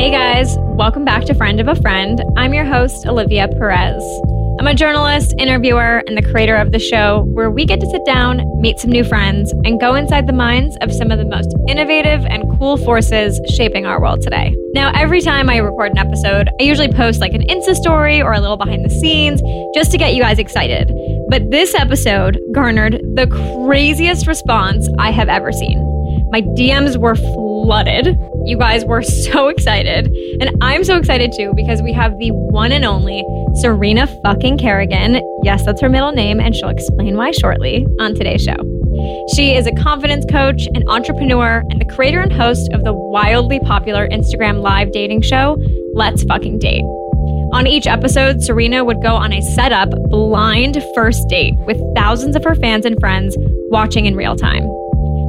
Hey guys, welcome back to Friend of a Friend. I'm your host, Olivia Perez. I'm a journalist, interviewer, and the creator of the show where we get to sit down, meet some new friends, and go inside the minds of some of the most innovative and cool forces shaping our world today. Now, every time I record an episode, I usually post like an Insta story or a little behind the scenes just to get you guys excited. But this episode garnered the craziest response I have ever seen. My DMs were flooded. You guys were so excited. And I'm so excited too because we have the one and only Serena fucking Kerrigan. Yes, that's her middle name, and she'll explain why shortly on today's show. She is a confidence coach, an entrepreneur, and the creator and host of the wildly popular Instagram live dating show, Let's Fucking Date. On each episode, Serena would go on a setup blind first date with thousands of her fans and friends watching in real time.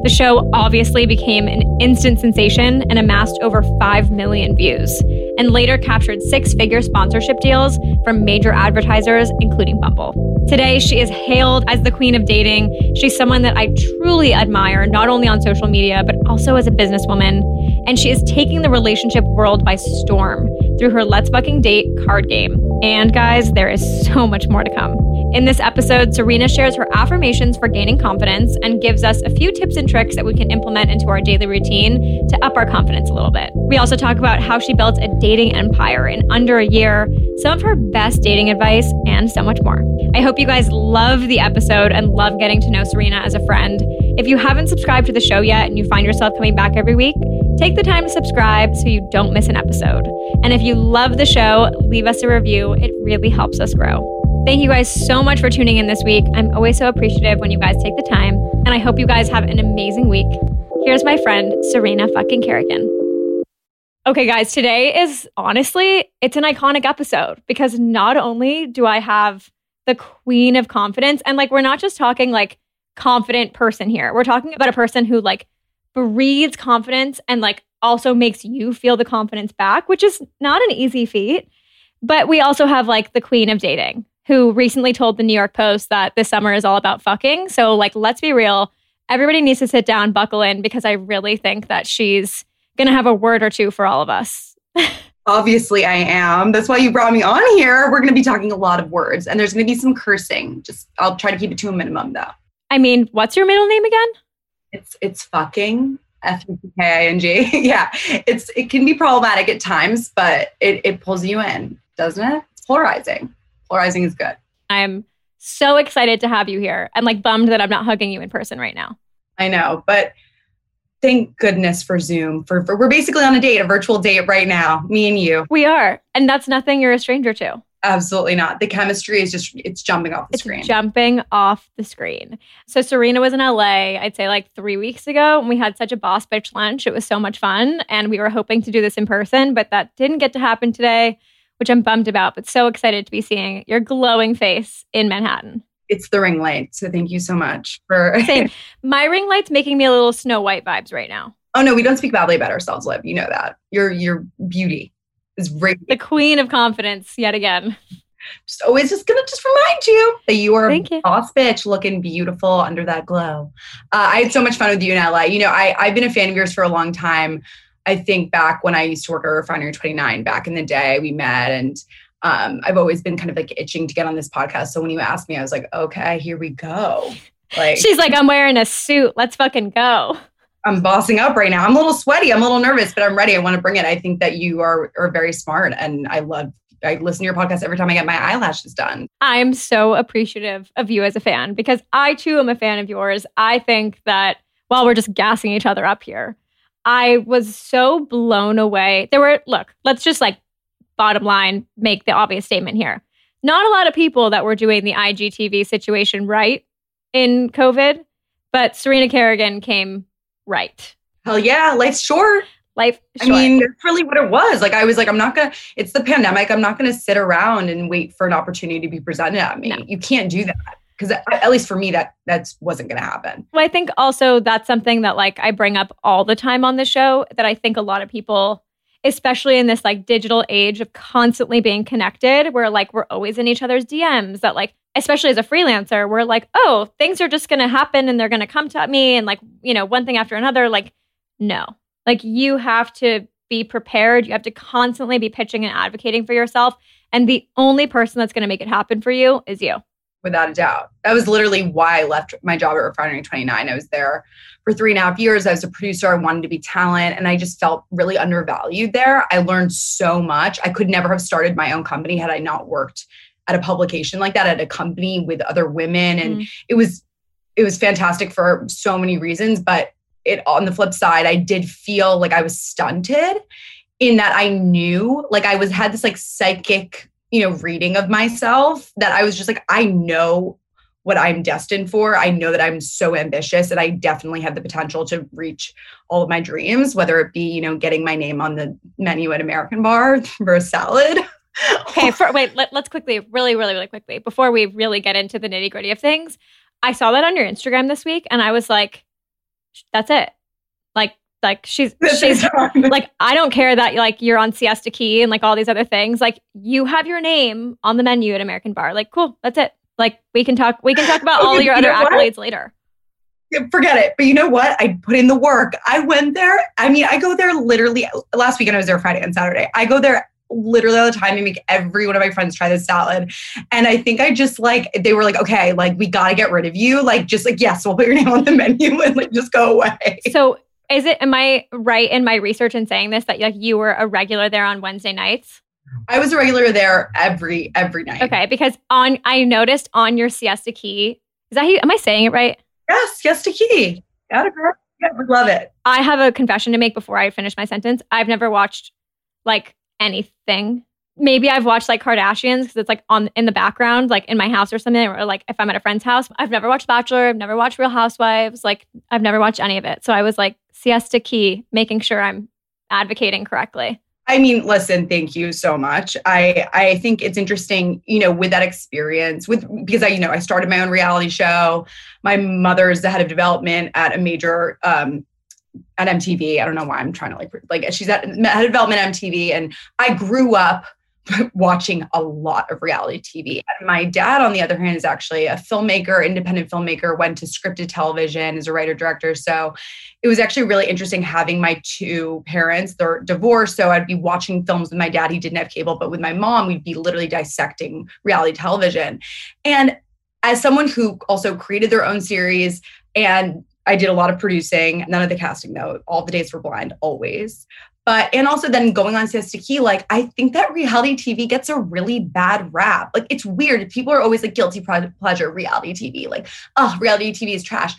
The show obviously became an instant sensation and amassed over 5 million views, and later captured six figure sponsorship deals from major advertisers, including Bumble. Today, she is hailed as the queen of dating. She's someone that I truly admire, not only on social media, but also as a businesswoman. And she is taking the relationship world by storm through her Let's Fucking Date card game. And guys, there is so much more to come. In this episode, Serena shares her affirmations for gaining confidence and gives us a few tips and tricks that we can implement into our daily routine to up our confidence a little bit. We also talk about how she built a dating empire in under a year, some of her best dating advice, and so much more. I hope you guys love the episode and love getting to know Serena as a friend. If you haven't subscribed to the show yet and you find yourself coming back every week, take the time to subscribe so you don't miss an episode. And if you love the show, leave us a review. It really helps us grow. Thank you guys so much for tuning in this week. I'm always so appreciative when you guys take the time, and I hope you guys have an amazing week. Here's my friend, Serena fucking Kerrigan. Okay, guys, today is honestly, it's an iconic episode because not only do I have the queen of confidence, and like, we're not just talking like confident person here, we're talking about a person who like breathes confidence and like also makes you feel the confidence back, which is not an easy feat. But we also have like the queen of dating, who recently told the New York Post that this summer is all about fucking. So, like, let's be real. Everybody needs to sit down, buckle in, because I really think that she's going to have a word or two for all of us. Obviously, I am. That's why you brought me on here. We're going to be talking a lot of words, and there's going to be some cursing. Just, I'll try to keep it to a minimum, though. I mean, what's your middle name again? It's it's fucking F U K I N G. yeah, it's it can be problematic at times, but it it pulls you in, doesn't it? It's polarizing polarizing is good. I'm so excited to have you here I'm like bummed that I'm not hugging you in person right now. I know, but thank goodness for Zoom. For, for we're basically on a date, a virtual date right now, me and you. We are, and that's nothing you're a stranger to. Absolutely not. The chemistry is just it's jumping off the it's screen. Jumping off the screen. So Serena was in LA, I'd say like three weeks ago, and we had such a boss bitch lunch. It was so much fun. And we were hoping to do this in person, but that didn't get to happen today which I'm bummed about, but so excited to be seeing your glowing face in Manhattan. It's the ring light. So thank you so much for Same. My ring light's making me a little Snow White vibes right now. Oh no, we don't speak badly about ourselves, Liv. You know that. Your your beauty is radiant. The queen of confidence yet again. Just always just gonna just remind you that you are Thank a you. boss bitch looking beautiful under that glow. Uh, I had so much fun with you in LA. You know, I, I've been a fan of yours for a long time. I think back when I used to work at Refinery 29 back in the day, we met and um, I've always been kind of like itching to get on this podcast. So when you asked me, I was like, okay, here we go. Like She's like, I'm wearing a suit. Let's fucking go. I'm bossing up right now. I'm a little sweaty. I'm a little nervous, but I'm ready. I want to bring it. I think that you are are very smart, and I love. I listen to your podcast every time I get my eyelashes done. I'm so appreciative of you as a fan because I too am a fan of yours. I think that while we're just gassing each other up here, I was so blown away. There were look. Let's just like bottom line make the obvious statement here. Not a lot of people that were doing the IGTV situation right in COVID, but Serena Kerrigan came right. Hell yeah, life's short. Life. I mean, that's really what it was. Like I was like, I'm not gonna. It's the pandemic. I'm not gonna sit around and wait for an opportunity to be presented at me. No. You can't do that because at least for me, that that wasn't gonna happen. Well, I think also that's something that like I bring up all the time on the show that I think a lot of people especially in this like digital age of constantly being connected where like we're always in each other's DMs that like especially as a freelancer, we're like, oh, things are just going to happen and they're going to come to me and like, you know, one thing after another. Like, no, like you have to be prepared. You have to constantly be pitching and advocating for yourself. And the only person that's going to make it happen for you is you. Without a doubt. That was literally why I left my job at Refinery 29. I was there for three and a half years. I was a producer. I wanted to be talent and I just felt really undervalued there. I learned so much. I could never have started my own company had I not worked at a publication like that at a company with other women and mm. it was it was fantastic for so many reasons but it on the flip side i did feel like i was stunted in that i knew like i was had this like psychic you know reading of myself that i was just like i know what i'm destined for i know that i'm so ambitious and i definitely have the potential to reach all of my dreams whether it be you know getting my name on the menu at american bar for a salad okay, for, wait, let, us quickly, really, really, really quickly, before we really get into the nitty gritty of things, I saw that on your Instagram this week and I was like, that's it. Like, like she's she's like I don't care that like you're on Siesta Key and like all these other things. Like you have your name on the menu at American Bar. Like cool, that's it. Like we can talk we can talk about all your other accolades later. Forget it. But you know what? I put in the work. I went there. I mean, I go there literally last weekend. I was there Friday and Saturday. I go there literally all the time. I make every one of my friends try this salad. And I think I just like, they were like, okay, like we got to get rid of you. Like, just like, yes, we'll put your name on the menu and like just go away. So is it, am I right in my research in saying this that like you were a regular there on Wednesday nights? I was a regular there every, every night. Okay. Because on, I noticed on your Siesta Key, is that, how you, am I saying it right? Yes, Siesta Key. Got it, girl. Yeah, we love it. I have a confession to make before I finish my sentence. I've never watched like anything. Maybe I've watched like Kardashians because it's like on in the background, like in my house or something, or like if I'm at a friend's house. I've never watched Bachelor. I've never watched Real Housewives. Like I've never watched any of it. So I was like siesta key, making sure I'm advocating correctly. I mean, listen, thank you so much. I I think it's interesting, you know, with that experience, with because I, you know, I started my own reality show. My mother is the head of development at a major um, at MTV. I don't know why I'm trying to like like she's at head of development MTV, and I grew up watching a lot of reality TV. My dad, on the other hand, is actually a filmmaker, independent filmmaker, went to scripted television as a writer director. So it was actually really interesting having my two parents. They're divorced, so I'd be watching films with my dad. He didn't have cable, but with my mom, we'd be literally dissecting reality television. And as someone who also created their own series and I did a lot of producing, none of the casting though. All the dates were blind, always. But and also then going on Siesta Key, like I think that reality TV gets a really bad rap. Like it's weird. People are always like guilty pleasure reality TV. Like, oh, reality TV is trash.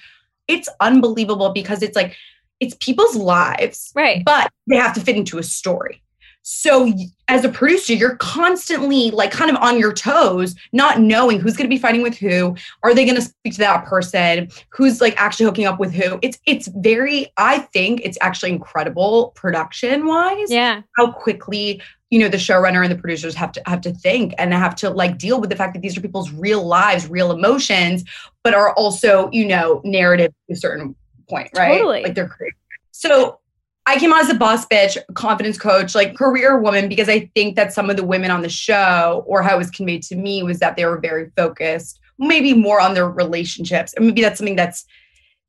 It's unbelievable because it's like it's people's lives, right? But they have to fit into a story. So as a producer, you're constantly like kind of on your toes, not knowing who's going to be fighting with who. Are they going to speak to that person? Who's like actually hooking up with who? It's it's very. I think it's actually incredible production wise. Yeah. How quickly you know the showrunner and the producers have to have to think and have to like deal with the fact that these are people's real lives, real emotions, but are also you know narrative to a certain point, right? Totally. Like they're crazy. So I came on as a boss bitch, confidence coach, like career woman, because I think that some of the women on the show, or how it was conveyed to me, was that they were very focused, maybe more on their relationships. And maybe that's something that's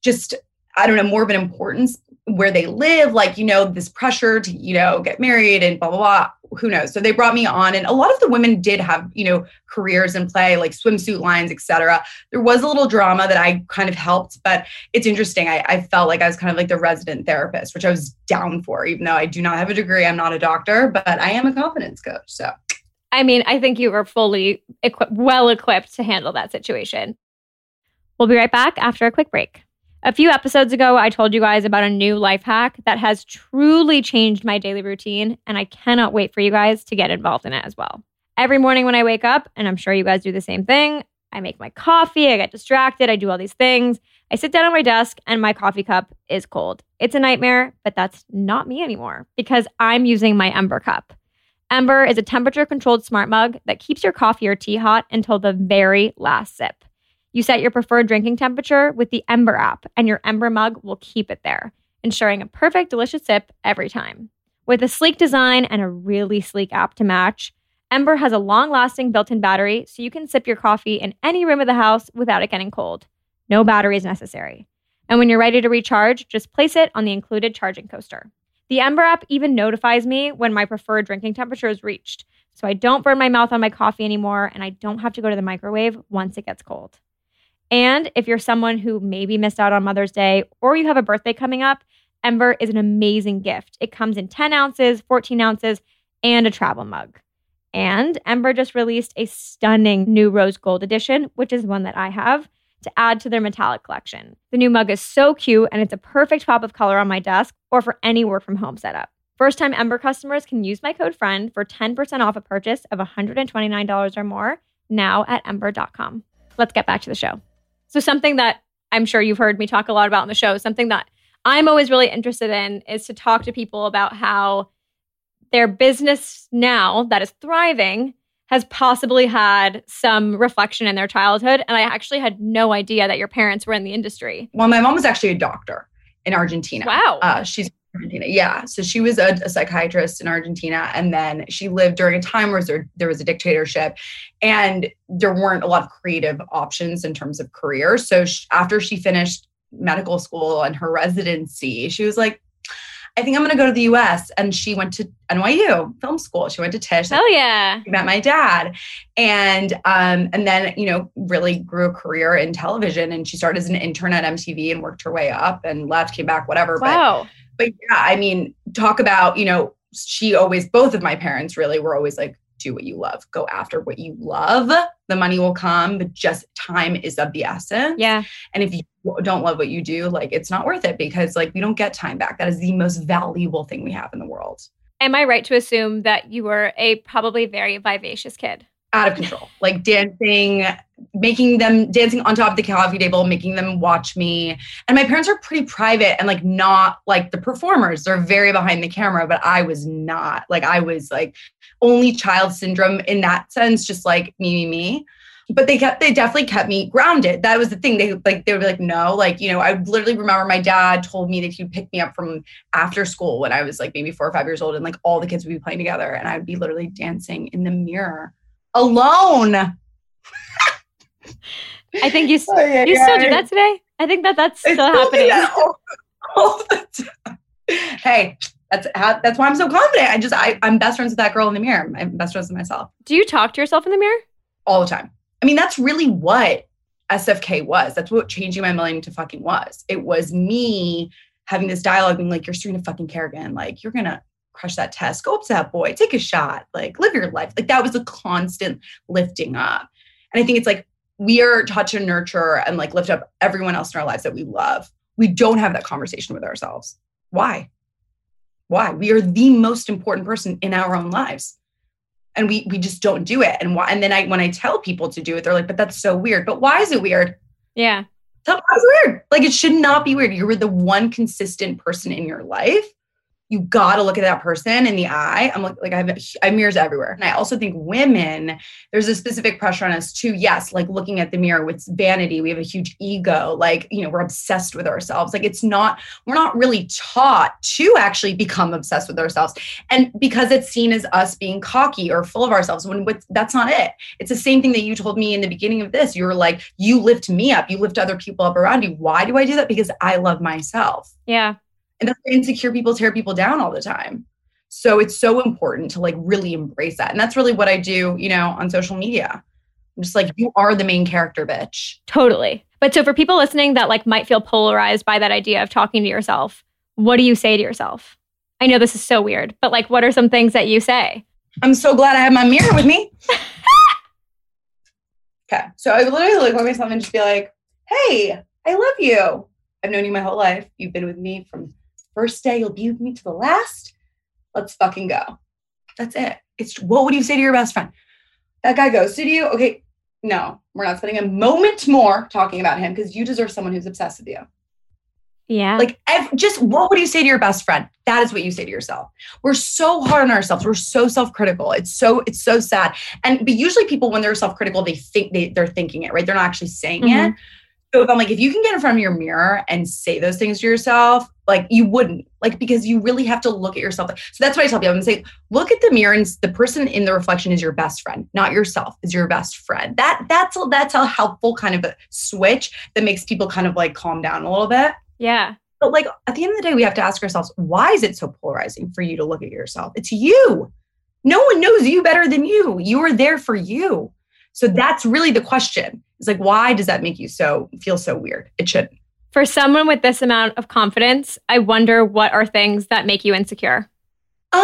just, I don't know, more of an importance where they live, like, you know, this pressure to, you know, get married and blah, blah, blah. Who knows? So they brought me on, and a lot of the women did have, you know, careers in play, like swimsuit lines, etc. There was a little drama that I kind of helped, but it's interesting. I, I felt like I was kind of like the resident therapist, which I was down for, even though I do not have a degree. I'm not a doctor, but I am a confidence coach. So I mean, I think you were fully equi- well equipped to handle that situation. We'll be right back after a quick break. A few episodes ago, I told you guys about a new life hack that has truly changed my daily routine, and I cannot wait for you guys to get involved in it as well. Every morning when I wake up, and I'm sure you guys do the same thing, I make my coffee, I get distracted, I do all these things. I sit down on my desk, and my coffee cup is cold. It's a nightmare, but that's not me anymore because I'm using my Ember cup. Ember is a temperature controlled smart mug that keeps your coffee or tea hot until the very last sip. You set your preferred drinking temperature with the Ember app, and your Ember mug will keep it there, ensuring a perfect, delicious sip every time. With a sleek design and a really sleek app to match, Ember has a long lasting built in battery so you can sip your coffee in any room of the house without it getting cold. No batteries necessary. And when you're ready to recharge, just place it on the included charging coaster. The Ember app even notifies me when my preferred drinking temperature is reached, so I don't burn my mouth on my coffee anymore and I don't have to go to the microwave once it gets cold. And if you're someone who maybe missed out on Mother's Day or you have a birthday coming up, Ember is an amazing gift. It comes in 10 ounces, 14 ounces, and a travel mug. And Ember just released a stunning new rose gold edition, which is one that I have, to add to their metallic collection. The new mug is so cute and it's a perfect pop of color on my desk or for any work from home setup. First time Ember customers can use my code FRIEND for 10% off a purchase of $129 or more now at ember.com. Let's get back to the show. So, something that I'm sure you've heard me talk a lot about on the show, something that I'm always really interested in is to talk to people about how their business now that is thriving has possibly had some reflection in their childhood. And I actually had no idea that your parents were in the industry. Well, my mom was actually a doctor in Argentina. Wow. Uh, she's Argentina. Yeah. So she was a, a, psychiatrist in Argentina. And then she lived during a time where there, there was a dictatorship and there weren't a lot of creative options in terms of career. So she, after she finished medical school and her residency, she was like, I think I'm going to go to the US. And she went to NYU film school. She went to Tisch. Oh, yeah. Met my dad. And, um, and then, you know, really grew a career in television. And she started as an intern at MTV and worked her way up and left, came back, whatever. Wow. But, but yeah, I mean, talk about, you know, she always, both of my parents really were always like, do what you love, go after what you love. The money will come, but just time is of the essence. Yeah. And if you don't love what you do, like it's not worth it because like we don't get time back. That is the most valuable thing we have in the world. Am I right to assume that you were a probably very vivacious kid? Out of control, like dancing, making them dancing on top of the coffee table, making them watch me. And my parents are pretty private and like not like the performers. They're very behind the camera, but I was not. Like I was like only child syndrome in that sense, just like me, me, me but they kept they definitely kept me grounded that was the thing they like they were like no like you know i literally remember my dad told me that he'd pick me up from after school when i was like maybe four or five years old and like all the kids would be playing together and i would be literally dancing in the mirror alone i think you, oh, yeah, you yeah. still do that today i think that that's still happening that all, all hey that's how, that's why I'm so confident. I just I, I'm best friends with that girl in the mirror. I'm best friends with myself. Do you talk to yourself in the mirror? All the time. I mean, that's really what SFK was. That's what changing my millennium to fucking was. It was me having this dialogue being like, you're Serena fucking Kerrigan. Like, you're going to crush that test. Go up to that boy, take a shot, like, live your life. Like, that was a constant lifting up. And I think it's like, we are taught to nurture and like lift up everyone else in our lives that we love. We don't have that conversation with ourselves. Why? Why? We are the most important person in our own lives and we we just don't do it and why and then i when i tell people to do it they're like but that's so weird but why is it weird yeah tell me why it's weird like it should not be weird you're the one consistent person in your life you got to look at that person in the eye. I'm like, like I have, I have mirrors everywhere. And I also think women, there's a specific pressure on us too. Yes, like looking at the mirror with vanity, we have a huge ego. Like, you know, we're obsessed with ourselves. Like it's not, we're not really taught to actually become obsessed with ourselves. And because it's seen as us being cocky or full of ourselves, when with, that's not it. It's the same thing that you told me in the beginning of this. You were like, you lift me up, you lift other people up around you. Why do I do that? Because I love myself. Yeah And that's why insecure people tear people down all the time. So it's so important to like really embrace that. And that's really what I do, you know, on social media. I'm just like, you are the main character, bitch. Totally. But so for people listening that like might feel polarized by that idea of talking to yourself, what do you say to yourself? I know this is so weird, but like what are some things that you say? I'm so glad I have my mirror with me. okay. So I literally look at myself and just be like, hey, I love you. I've known you my whole life. You've been with me from first day. You'll be with me to the last. Let's fucking go. That's it. It's what would you say to your best friend? That guy ghosted you. Okay, no, we're not spending a moment more talking about him because you deserve someone who's obsessed with you. Yeah. Like, just what would you say to your best friend? That is what you say to yourself. We're so hard on ourselves. We're so self-critical. It's so it's so sad. And but usually people when they're self-critical, they think they they're thinking it, right? They're not actually saying mm-hmm. it. So if I'm like, if you can get in front of your mirror and say those things to yourself, like you wouldn't, like because you really have to look at yourself. So that's what I tell people. I'm say, look at the mirror and the person in the reflection is your best friend, not yourself. Is your best friend. That that's a, that's a helpful kind of a switch that makes people kind of like calm down a little bit. Yeah. But like at the end of the day, we have to ask ourselves, why is it so polarizing for you to look at yourself? It's you. No one knows you better than you. You are there for you. So that's really the question. It's like, why does that make you so feel so weird? It shouldn't. For someone with this amount of confidence, I wonder what are things that make you insecure? Um,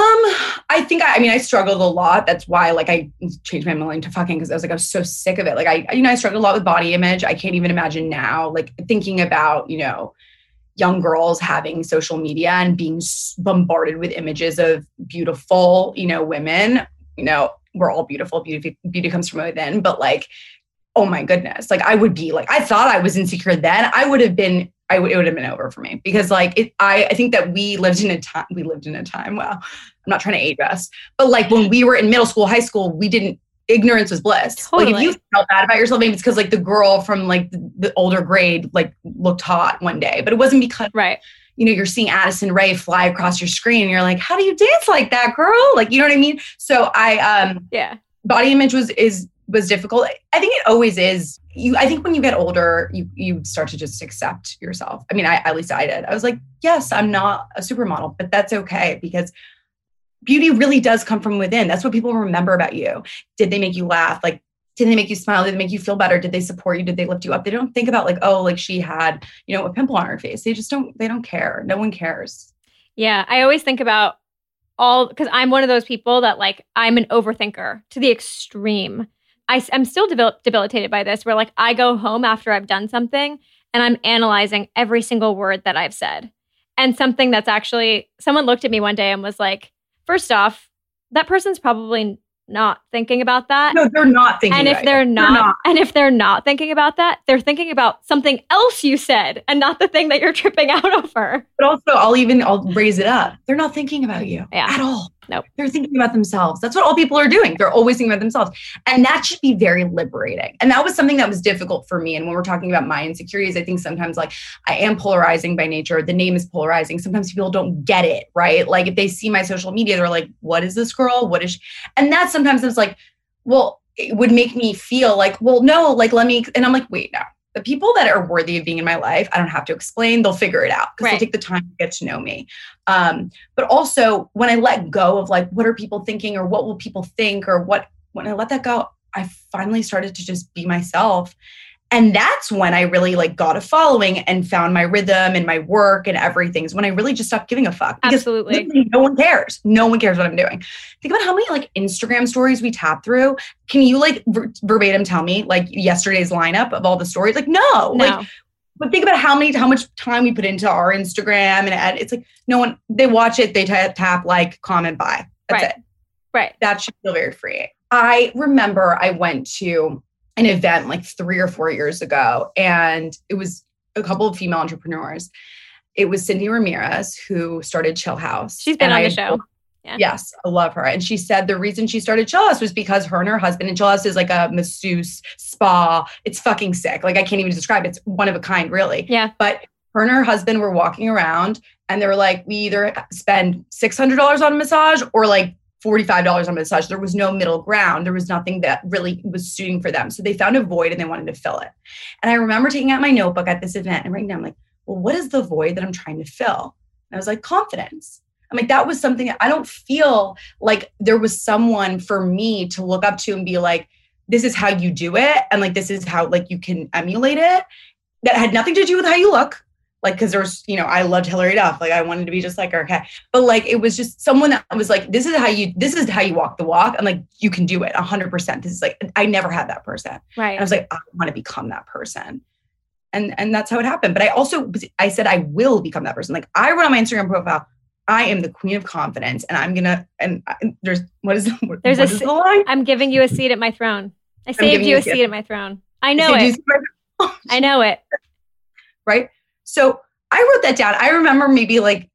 I think I, I mean I struggled a lot. That's why like I changed my mind to fucking because I was like I was so sick of it. Like I you know I struggled a lot with body image. I can't even imagine now like thinking about you know young girls having social media and being bombarded with images of beautiful you know women. You know we're all beautiful. Beauty beauty comes from within. But like, oh my goodness, like I would be like I thought I was insecure then. I would have been. I would it would have been over for me because like it. I I think that we lived in a time. We lived in a time. Wow, I'm not trying to age us, but like when we were in middle school, high school, we didn't ignorance was bliss. Totally. Like if you felt bad about yourself, maybe it's because like the girl from like the, the, older grade like looked hot one day, but it wasn't because right you know, you're seeing Addison Rae fly across your screen and you're like, how do you dance like that, girl? Like, you know what I mean? So I um yeah. Body image was is was difficult. I think it always is. You I think when you get older, you you start to just accept yourself. I mean, I at least I did. I was like, yes, I'm not a supermodel, but that's okay because beauty really does come from within. That's what people remember about you. Did they make you laugh? Like did they make you smile? Did they make you feel better? Did they support you? Did they lift you up? They don't think about like, oh, like she had, you know, a pimple on her face. They just don't, they don't care. No one cares. Yeah. I always think about all because I'm one of those people that like I'm an overthinker to the extreme. I, am still debil- debilitated by this where like I go home after I've done something and I'm analyzing every single word that I've said. And something that's actually someone looked at me one day and was like, first off, that person's probably not thinking about that. No, they're not thinking. And if they're not, they're not, and if they're not thinking about that, they're thinking about something else you said and not the thing that you're tripping out over. But also, I'll even I'll raise it up. They're not thinking about you yeah. at all. Nope. They're thinking about themselves. That's what all people are doing. They're always thinking about themselves. And that should be very liberating. And that was something that was difficult for me. And when we're talking about my insecurities, I think sometimes like I am polarizing by nature. The name is polarizing. Sometimes people don't get it, right? Like if they see my social media, they're like, what is this girl? What is she? And that sometimes it's like, well, it would make me feel like, well, no, like let me. And I'm like, wait, no, the people that are worthy of being in my life, I don't have to explain. They'll figure it out because right. they take the time to get to know me. Um, but also, when I let go of like, what are people thinking or what will people think or what, when I let that go, I finally started to just be myself and that's when i really like got a following and found my rhythm and my work and everything is when i really just stopped giving a fuck. Because absolutely. no one cares. No one cares what i'm doing. Think about how many like instagram stories we tap through. Can you like ver- verbatim tell me like yesterday's lineup of all the stories? Like no, no. like but think about how many how much time we put into our instagram and add, it's like no one they watch it they t- tap like comment buy that's right. it. Right. That should feel very free i remember i went to an event like three or four years ago, and it was a couple of female entrepreneurs. It was Cyndi Ramirez who started Chill House. She's been on I, the show. Yeah. Yes, I love her. And she said the reason she started Chill House was because her and her husband, and Chill House is like a masseuse spa. It's fucking sick. Like I can't even describe it. It's one of a kind, really. Yeah. But her and her husband were walking around and they were like, we either spend $600 on a massage or like $45 on massage. There was no middle ground. There was nothing that really was suiting for them. So they found a void and they wanted to fill it. And I remember taking out my notebook at this event and writing down, like, well, what is the void that I'm trying to fill? And I was like, confidence. I'm like, that was something I don't feel like there was someone for me to look up to and be like, this is how you do it. And like, this is how like you can emulate it. That had nothing to do with how you look. Like, cause there's, you know, I loved Hilary Duff. Like I wanted to be just like her. Okay. But like, it was just someone that was like, this is how you, this is how you walk the walk. i'm like, you can do it a hundred percent. This is like, I never had that person. Right. And I was like, I want to become that person and and that's how it happened but i also i said i will become that person like i wrote on my instagram profile i am the queen of confidence and i'm gonna and there's what is what, there's what a is the line i'm giving you a seat at my throne i saved giving you a seat. at my throne i know you it i know it right so i wrote that down. I remember maybe like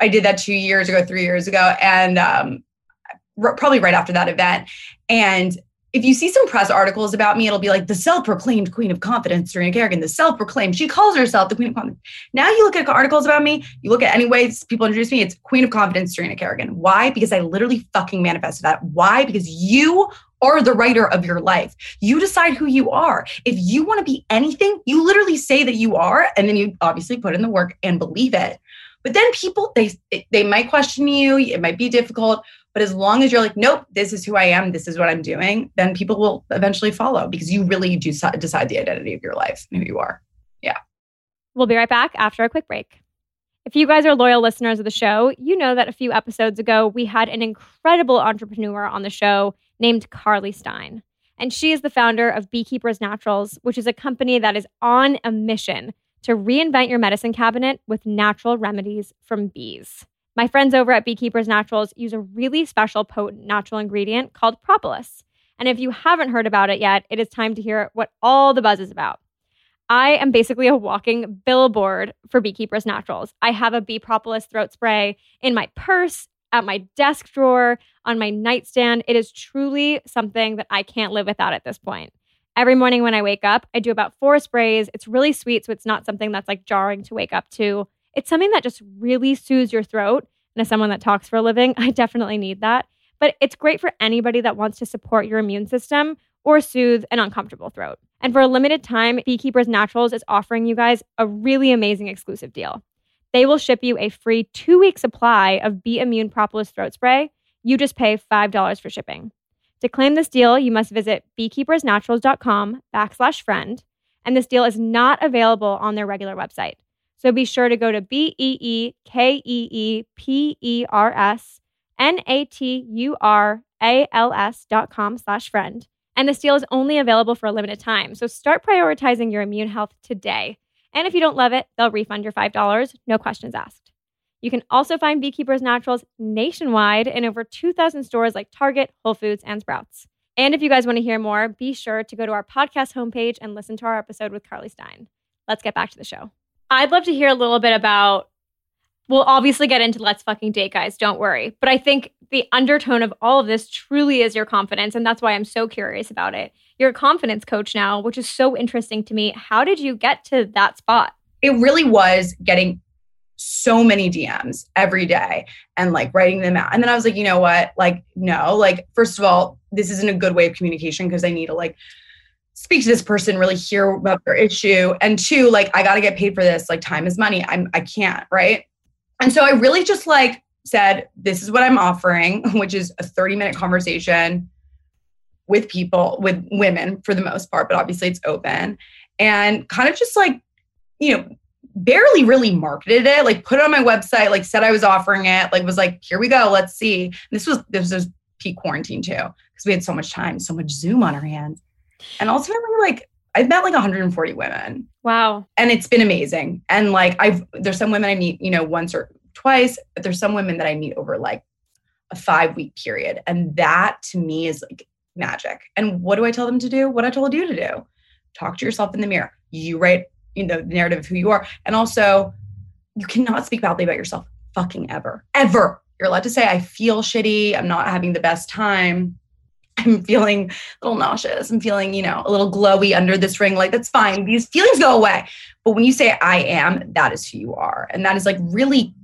i did that two years ago three years ago and um r- probably right after that event. And if you see some press articles about me, it'll be like the self-proclaimed queen of confidence, Serena Kerrigan, the self-proclaimed. She calls herself the queen of confidence. Now you look at articles about me, you look at any ways people introduce me, it's queen of confidence, Serena Kerrigan. Why? Because I literally fucking manifested that. Why? Because you are the writer of your life. You decide who you are. If you want to be anything, you literally say that you are, and then you obviously put in the work and believe it. But then people, they they might question you. It might be difficult. But as long as you're like, nope, this is who I am, this is what I'm doing, then people will eventually follow because you really do decide the identity of your life and who you are. Yeah. We'll be right back after a quick break. If you guys are loyal listeners of the show, you know that a few episodes ago we had an incredible entrepreneur on the show named Carly Stein. And she is the founder of Beekeepers Naturals, which is a company that is on a mission to reinvent your medicine cabinet with natural remedies from bees. My friends over at Beekeepers Naturals use a really special potent natural ingredient called propolis. And if you haven't heard about it yet, it is time to hear what all the buzz is about. I am basically a walking billboard for Beekeepers Naturals. I have a bee propolis throat spray in my purse, at my desk drawer, on my nightstand. It is truly something that I can't live without at this point. Every morning when I wake up, I do about four sprays. It's really sweet, so it's not something that's like jarring to wake up to. It's something that just really soothes your throat. And as someone that talks for a living, I definitely need that. But it's great for anybody that wants to support your immune system or soothe an uncomfortable throat. And for a limited time, Beekeepers Naturals is offering you guys a really amazing exclusive deal. They will ship you a free two week supply of B.Immune Propolis Throat Spray. You just pay $5 for shipping. To claim this deal, you must visit beekeepersnaturals.com backslash friend. And this deal is not available on their regular website. So be sure to go to B E E K E E P E R S N A T U R A L S dot com slash friend. And this deal is only available for a limited time. So start prioritizing your immune health today. And if you don't love it, they'll refund your $5, no questions asked. You can also find Beekeepers Naturals nationwide in over 2,000 stores like Target, Whole Foods, and Sprouts. And if you guys want to hear more, be sure to go to our podcast homepage and listen to our episode with Carly Stein. Let's get back to the show. I'd love to hear a little bit about. We'll obviously get into let's fucking date, guys. Don't worry. But I think the undertone of all of this truly is your confidence. And that's why I'm so curious about it. You're a confidence coach now, which is so interesting to me. How did you get to that spot? It really was getting so many DMs every day and like writing them out. And then I was like, you know what? Like, no, like, first of all, this isn't a good way of communication because I need to like speak to this person, really hear about their issue. And two, like, I got to get paid for this. Like, time is money. I'm, I can't, right? And so I really just like said, this is what I'm offering, which is a 30 minute conversation with people, with women for the most part, but obviously it's open. And kind of just like, you know, barely really marketed it, like put it on my website, like said I was offering it, like was like, here we go, let's see. And this was this was peak quarantine too, because we had so much time, so much Zoom on our hands. And ultimately, like I've met like 140 women. Wow. And it's been amazing. And like I've there's some women I meet, you know, once or twice, but there's some women that I meet over like a five week period. And that to me is like magic. And what do I tell them to do? What I told you to do. Talk to yourself in the mirror. You write, you know, the narrative of who you are. And also, you cannot speak badly about yourself fucking ever. Ever. You're allowed to say, I feel shitty. I'm not having the best time. I'm feeling a little nauseous. I'm feeling, you know, a little glowy under this ring. Like, that's fine. These feelings go away. But when you say I am, that is who you are. And that is like really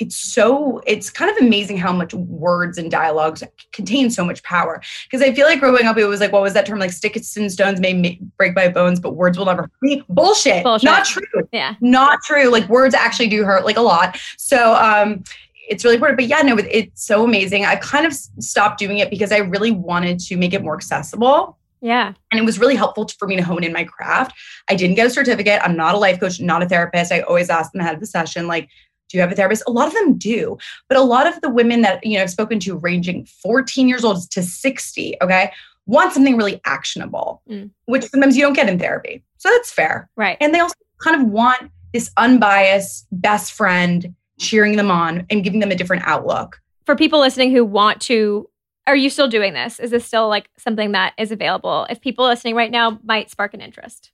it's so it's kind of amazing how much words and dialogues contain so much power because i feel like growing up it was like what was that term like sticks and stones may break my bones but words will never hurt me bullshit. bullshit not true yeah not true like words actually do hurt like a lot so um it's really important but yeah no it's so amazing i kind of stopped doing it because i really wanted to make it more accessible yeah. And it was really helpful for me to hone in my craft. I didn't get a certificate. I'm not a life coach, not a therapist. I always ask them ahead of the session, like, do you have a therapist? A lot of them do. But a lot of the women that, you know, I've spoken to ranging 14 years old to 60, okay, want something really actionable, mm. which sometimes you don't get in therapy. So that's fair. Right. And they also kind of want this unbiased best friend cheering them on and giving them a different outlook. For people listening who want to are you still doing this? Is this still like something that is available? If people listening right now might spark an interest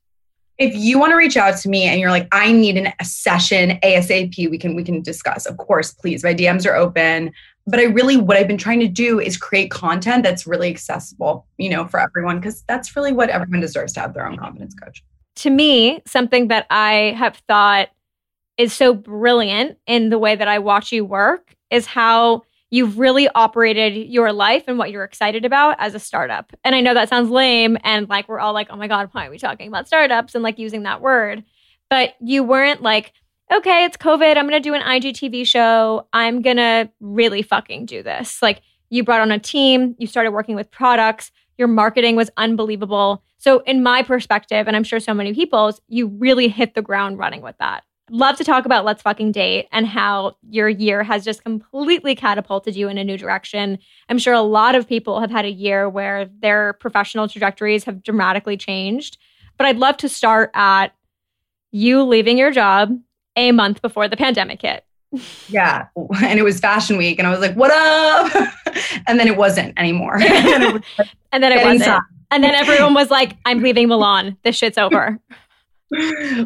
if you want to reach out to me and you're like i need an, a session asap we can we can discuss of course please my dms are open but i really what i've been trying to do is create content that's really accessible you know for everyone because that's really what everyone deserves to have their own confidence coach to me something that i have thought is so brilliant in the way that i watch you work is how you've really operated your life and what you're excited about as a startup. And I know that sounds lame and like we're all like, oh my God, why are we talking about startups and like using that word? But you weren't like, okay, it's COVID. I'm going to do an IGTV show. I'm going to really fucking do this. Like you brought on a team, you started working with products, your marketing was unbelievable. So, in my perspective, and I'm sure so many people's, you really hit the ground running with that love to talk about Let's Fucking Date and how your year has just completely catapulted you in a new direction. I'm sure a lot of people have had a year where their professional trajectories have dramatically changed. But I'd love to start at you leaving your job a month before the pandemic hit. Yeah. And it was fashion week. And I was like, what up? and then it wasn't anymore. and, it was and then it wasn't. And then everyone was like, I'm leaving Milan. This shit's over.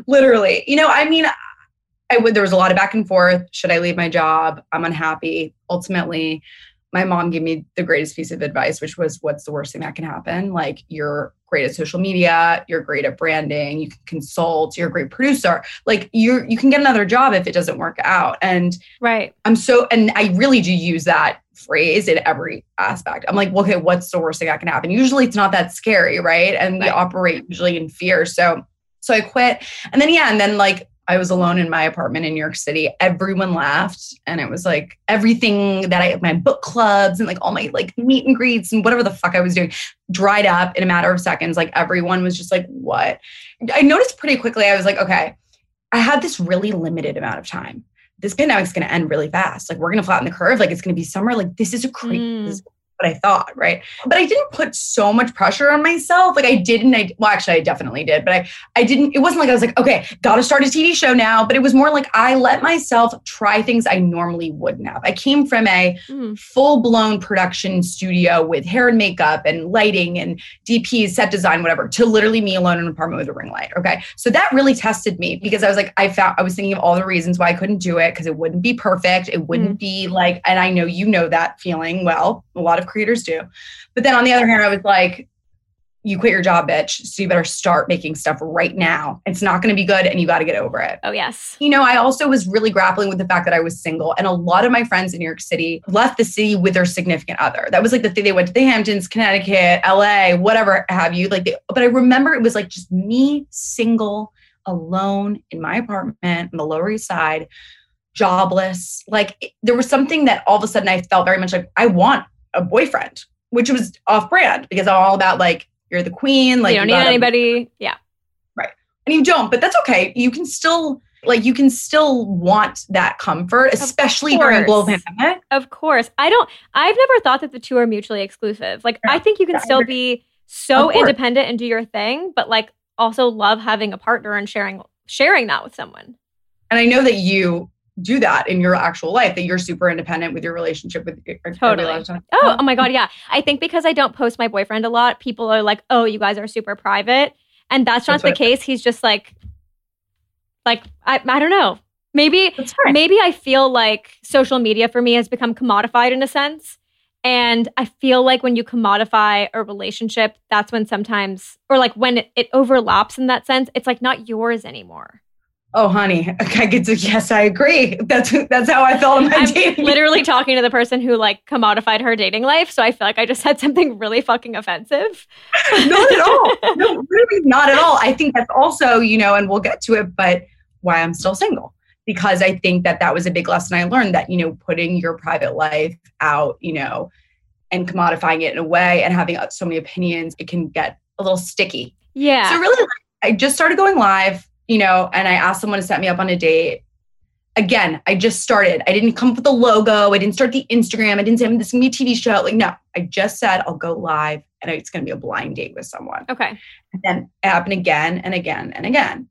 Literally. You know, I mean, I would, there was a lot of back and forth. Should I leave my job? I'm unhappy. Ultimately, my mom gave me the greatest piece of advice, which was what's the worst thing that can happen? Like, you're great at social media, you're great at branding, you can consult, you're a great producer. Like, you you can get another job if it doesn't work out. And right. I'm so, and I really do use that phrase in every aspect. I'm like, well, okay, what's the worst thing that can happen? Usually it's not that scary, right? And right. we operate usually in fear. So, so I quit. And then, yeah, and then like I was alone in my apartment in New York City. Everyone laughed. And it was like everything that I, my book clubs and like all my like meet and greets and whatever the fuck I was doing dried up in a matter of seconds. Like everyone was just like, what? I noticed pretty quickly, I was like, okay, I had this really limited amount of time. This pandemic's to end really fast. Like we're to flatten the curve. Like it's to be summer. Like this is a crazy, mm what I thought, right? But I didn't put so much pressure on myself. Like I didn't, I, well, actually, I definitely did, but I, I didn't, it wasn't like I was like, okay, got to start a TV show now. But it was more like I let myself try things I normally wouldn't have. I came from a mm. full blown production studio with hair and makeup and lighting and DPs, set design, whatever, to literally me alone in an apartment with a ring light. Okay. So that really tested me because I was like, I found, I was thinking of all the reasons why I couldn't do it because it wouldn't be perfect. It wouldn't mm. be like, and I know you know that feeling well. A lot of creators do. But then on the other hand, I was like, you quit your job, bitch. So you better start making stuff right now. It's not going to be good and you got to get over it. Oh, yes. You know, I also was really grappling with the fact that I was single. And a lot of my friends in New York City left the city with their significant other. That was like the thing. They went to the Hamptons, Connecticut, LA, whatever have you. Like, they, but I remember it was like just me single, alone in my apartment on the Lower East Side, jobless. Like, there was something that all of a sudden I felt very much like I want a boyfriend, which was off brand because I'm all about like you're the queen, like you don't you need anybody. Yeah. Right. And you don't, but that's okay. You can still like you can still want that comfort, especially during a global pandemic. Of course. I don't I've never thought that the two are mutually exclusive. Like yeah. I think you can still be so independent and do your thing, but like also love having a partner and sharing sharing that with someone. And I know that you do that in your actual life that you're super independent with your relationship with your totally. oh oh my god yeah. I think because i don't post my boyfriend a lot people are like oh you guys are super private. And that's not that's the case. He's just like like i, I don't know. Maybe maybe i feel like social media for me has become commodified in a sense. And i feel like when you commodify a relationship that's when sometimes or like when it, it overlaps in that sense it's like not yours anymore oh honey i get to yes i agree that's that's how i felt in my I'm dating literally talking to the person who like commodified her dating life. So I feel like I just said something really fucking offensive. not at all no really not at all i think that's also you know and we'll get to it but why i'm still single because i think that that was a big lesson i learned that you know putting your private life out you know and commodifying it in a way and having uh, so many opinions it can get a little sticky Yeah. so really i just started going live you know and i asked someone to set me up on a date. Again i just started. I didn't come up with the logo. I didn't start the instagram. I didn't say this is going to be a tv show. Like no i just said i'll go live and it's going to be a blind date with someone. Okay. and then it happened again and again and again.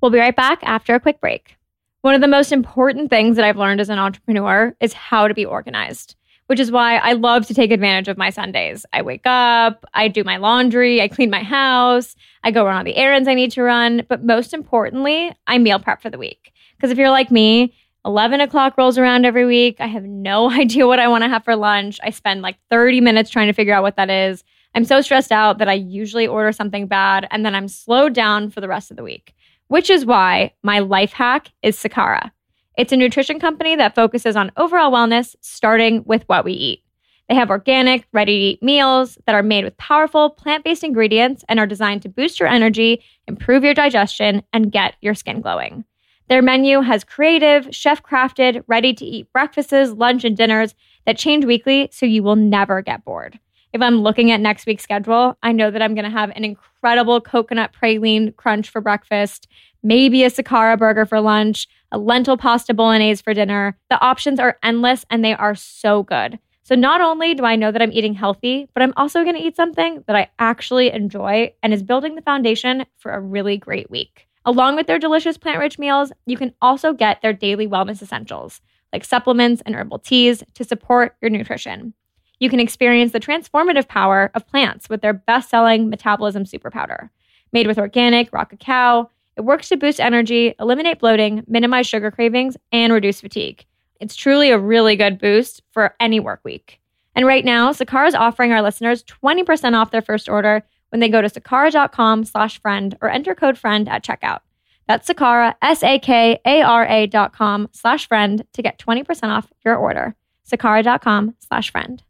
We'll be right back after a quick break. One of the most important things that I've learned as an entrepreneur is how to be organized, which is why I love to take advantage of my Sundays. I wake up, I do my laundry, I clean my house, I go run all the errands I need to run. But most importantly, I meal prep for the week. Because if you're like me, 11 o'clock rolls around every week. I have no idea what I want to have for lunch. I spend like 30 minutes trying to figure out what that is. I'm so stressed out that I usually order something bad and then I'm slowed down for the rest of the week which is why my life hack is Sakara. It's a nutrition company that focuses on overall wellness, starting with what we eat. They have organic, ready to eat meals that are made with powerful plant based ingredients and are designed to boost your energy, improve your digestion, and get your skin glowing. Their menu has creative, chef crafted, ready to eat breakfasts, lunch, and dinners that change weekly so you will never get bored. If I'm looking at next week's schedule, I know that I'm going to have an incredible coconut praline crunch for breakfast, maybe a Sakara burger for lunch, a lentil pasta bolognese for dinner. The options are endless and they are so good. So not only do I know that I'm eating healthy, but I'm also going to eat something that I actually enjoy and is building the foundation for a really great week. Along with their delicious plant rich meals, you can also get their daily wellness essentials like supplements and herbal teas to support your nutrition. You can experience the transformative power of plants with their best selling metabolism super powder. Made with organic raw cacao, it works to boost energy, eliminate bloating, minimize sugar cravings, and reduce fatigue. It's truly a really good boost for any work week. And right now, Sakara is offering our listeners 20% off their first order when they go to sakara.com slash friend or enter code friend at checkout. That's Sakara, S-A-K-A-R-A dot com slash friend to get 20% off your order. Sakara.com slash friend.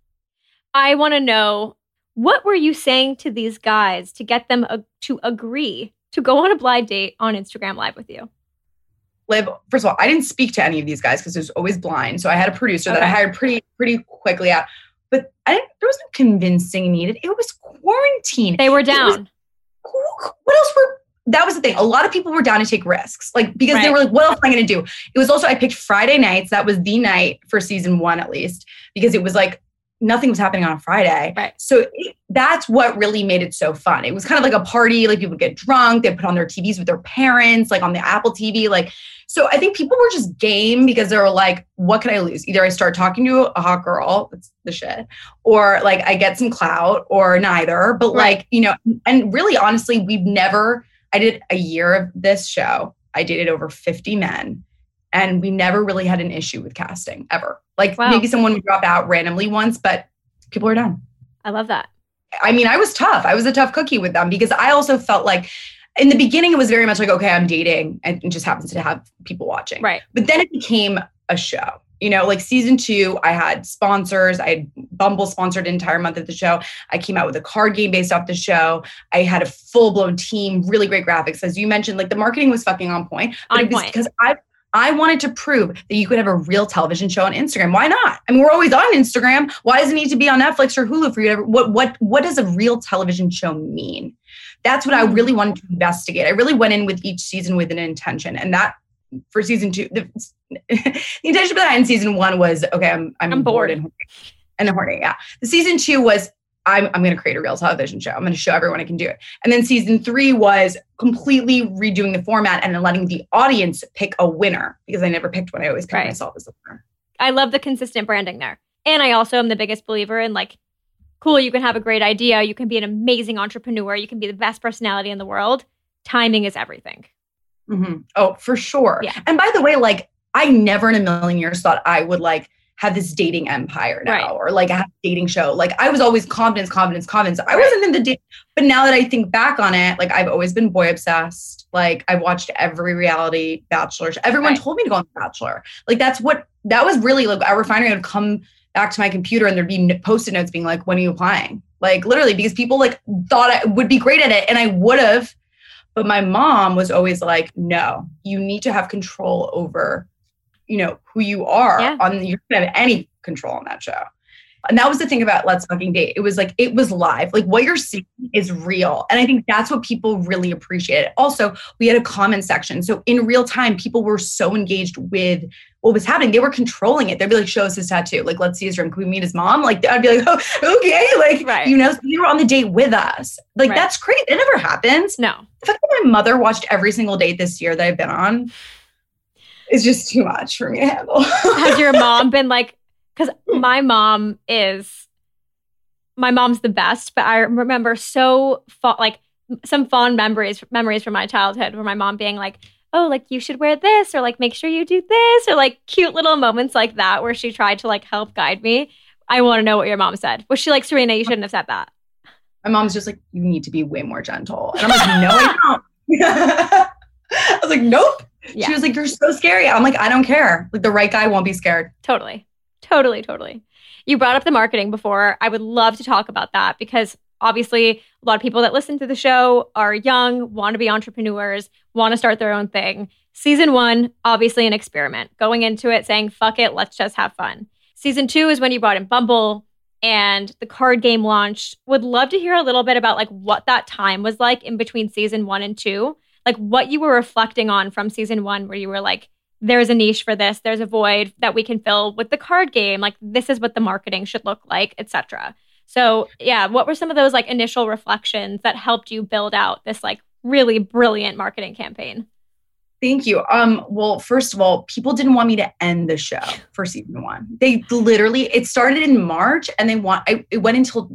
I want to know what were you saying to these guys to get them to agree to go on a blind date on Instagram Live with you? live first of all i didn't speak to any of these guys because it was always blind so i had a producer that i hired pretty pretty quickly out but I didn't, there was no convincing needed it was quarantine They were It was- down. what else were that was the thing. A lot of people were down to take risks, like because they were like, "What else am I going to do?" It was also I picked Friday nights. That was the night for season one, at least, because it was like nothing was happening on a Friday. Right. So it, that's what really made it so fun. It was kind of like a party. Like people would get drunk. They put on their TVs with their parents, like on the Apple TV. Like so, I think people were just game because they were like, "What can I lose? Either I start talking to a hot girl, that's the shit, or like I get some clout, or neither." But Right. like you know, and really, honestly, we've never. I did a year of this show. I dated over 50 men and we never really had an issue with casting ever. Like Wow. maybe someone would drop out randomly once, but people are done. I love that. I mean, I was tough. I was a tough cookie with them because I also felt like in the beginning it was very much like, okay, I'm dating and it just happens to have people watching. Right. But then it became a show. You know, like season two, I had sponsors. I had Bumble sponsored an entire month of the show. I came out with a card game based off the show. I had a full blown team, really great graphics. As you mentioned, like the marketing was fucking on point. But On point. because I I wanted to prove that you could have a real television show on Instagram. Why not? I mean, we're always on Instagram. Why does it need to be on Netflix or Hulu for you to ever, what what what does a real television show mean? That's what I Hmm. really wanted to investigate. I really went in with each season with an intention. And that for season two, the, the intention behind season one was okay, I'm I'm, I'm bored. and horny. and horny. Yeah. The season two was I'm I'm gonna create a real television show. I'm gonna show everyone I can do it. And then season three was completely redoing the format and then letting the audience pick a winner because I never picked one. I always picked Right. myself as the winner. I love the consistent branding there. And I also am the biggest believer in like, cool, you can have a great idea. You can be an amazing entrepreneur. You can be the best personality in the world. Timing is everything. Mhm. Oh, for sure. Yeah. And by the way, like I never in a million years thought I would like have this dating empire now Right. or like a dating show. Like I was always confidence, confidence, confidence. I wasn't in the date. But now that I think back on it, like I've always been boy obsessed. Like I've watched every reality bachelor. show. Everyone Right. told me to go on the Bachelor. Like that's what that was really like our refinery would come back to my computer and there'd be post-it notes being like, when are you applying? Like literally because people like thought I would be great at it and I would have. But my mom was always like, no, you need to have control over, you know, who you are Yeah. on you don't have any control on that show. And that was the thing about Let's Fucking Date. It was like it was live. Like what you're seeing is real. And I think that's what people really appreciated. Also, we had a comment section. So in real time, people were so engaged with what was happening. They were controlling it. They'd be like, show us his tattoo. Like, let's see his room. Can we meet his mom? Like, I'd be like, oh, okay. Like, Right. you know, so you were on the date with us. Like, Right. that's great. It never happens. No. The fact that my mother watched every single date this year that I've been on is just too much for me to handle. Has your mom been like, because my mom is, my mom's the best, but I remember so, fa- like, some fond memories memories from my childhood where my mom being like, oh, like you should wear this or like make sure you do this or like cute little moments like that where she tried to like help guide me. I want to know what your mom said. Was she like, Serena, you shouldn't have said that? my mom's just like, you need to be way more gentle. And I'm like, no, I don't. I was like, nope. Yeah. She was like, you're so scary. I'm like, I don't care. Like the right guy won't be scared. Totally. Totally, totally. You brought up the marketing before. I would love to talk about that because obviously a lot of people that listen to the show are young, want to be entrepreneurs, want to start their own thing. Season one, obviously an experiment. Going into it saying, fuck it, let's just have fun. Season two is when you brought in Bumble and the card game launched. Would love to hear a little bit about like what that time was like in between season one and two. Like what you were reflecting on from season one, where you were like, there's a niche for this there's a void that we can fill with the card game like this is what the marketing should look like etc so yeah what were some of those like initial reflections that helped you build out this like really brilliant marketing campaign Thank you. Um, well, first of all, people didn't want me to end the show for season one. They literally, it started in March and they want, I, it went until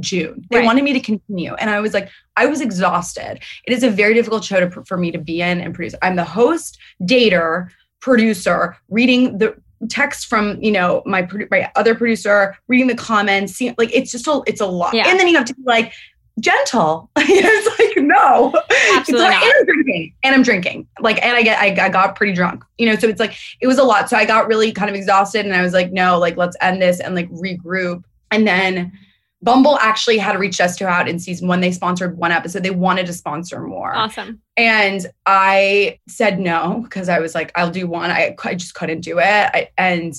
June. They Right. wanted me to continue. And I was like, I was exhausted. It is a very difficult show to, for me to be in and produce. I'm the host, dater, producer, reading the text from, you know, my, my other producer, reading the comments, like, it's just a, it's a lot. Yeah. And then you have to be like, gentle. it's like, no. Absolutely It's like, and I'm drinking. And I'm drinking. Like, and I get I, I got pretty drunk. You know, so it's like it was a lot. So I got really kind of exhausted and I was like, no, like let's end this and like regroup. And then Bumble actually had reached us to out in season one. They sponsored one episode. They wanted to sponsor more. awesome And I said no because I was like, I'll do one. I, I just couldn't do it. I, and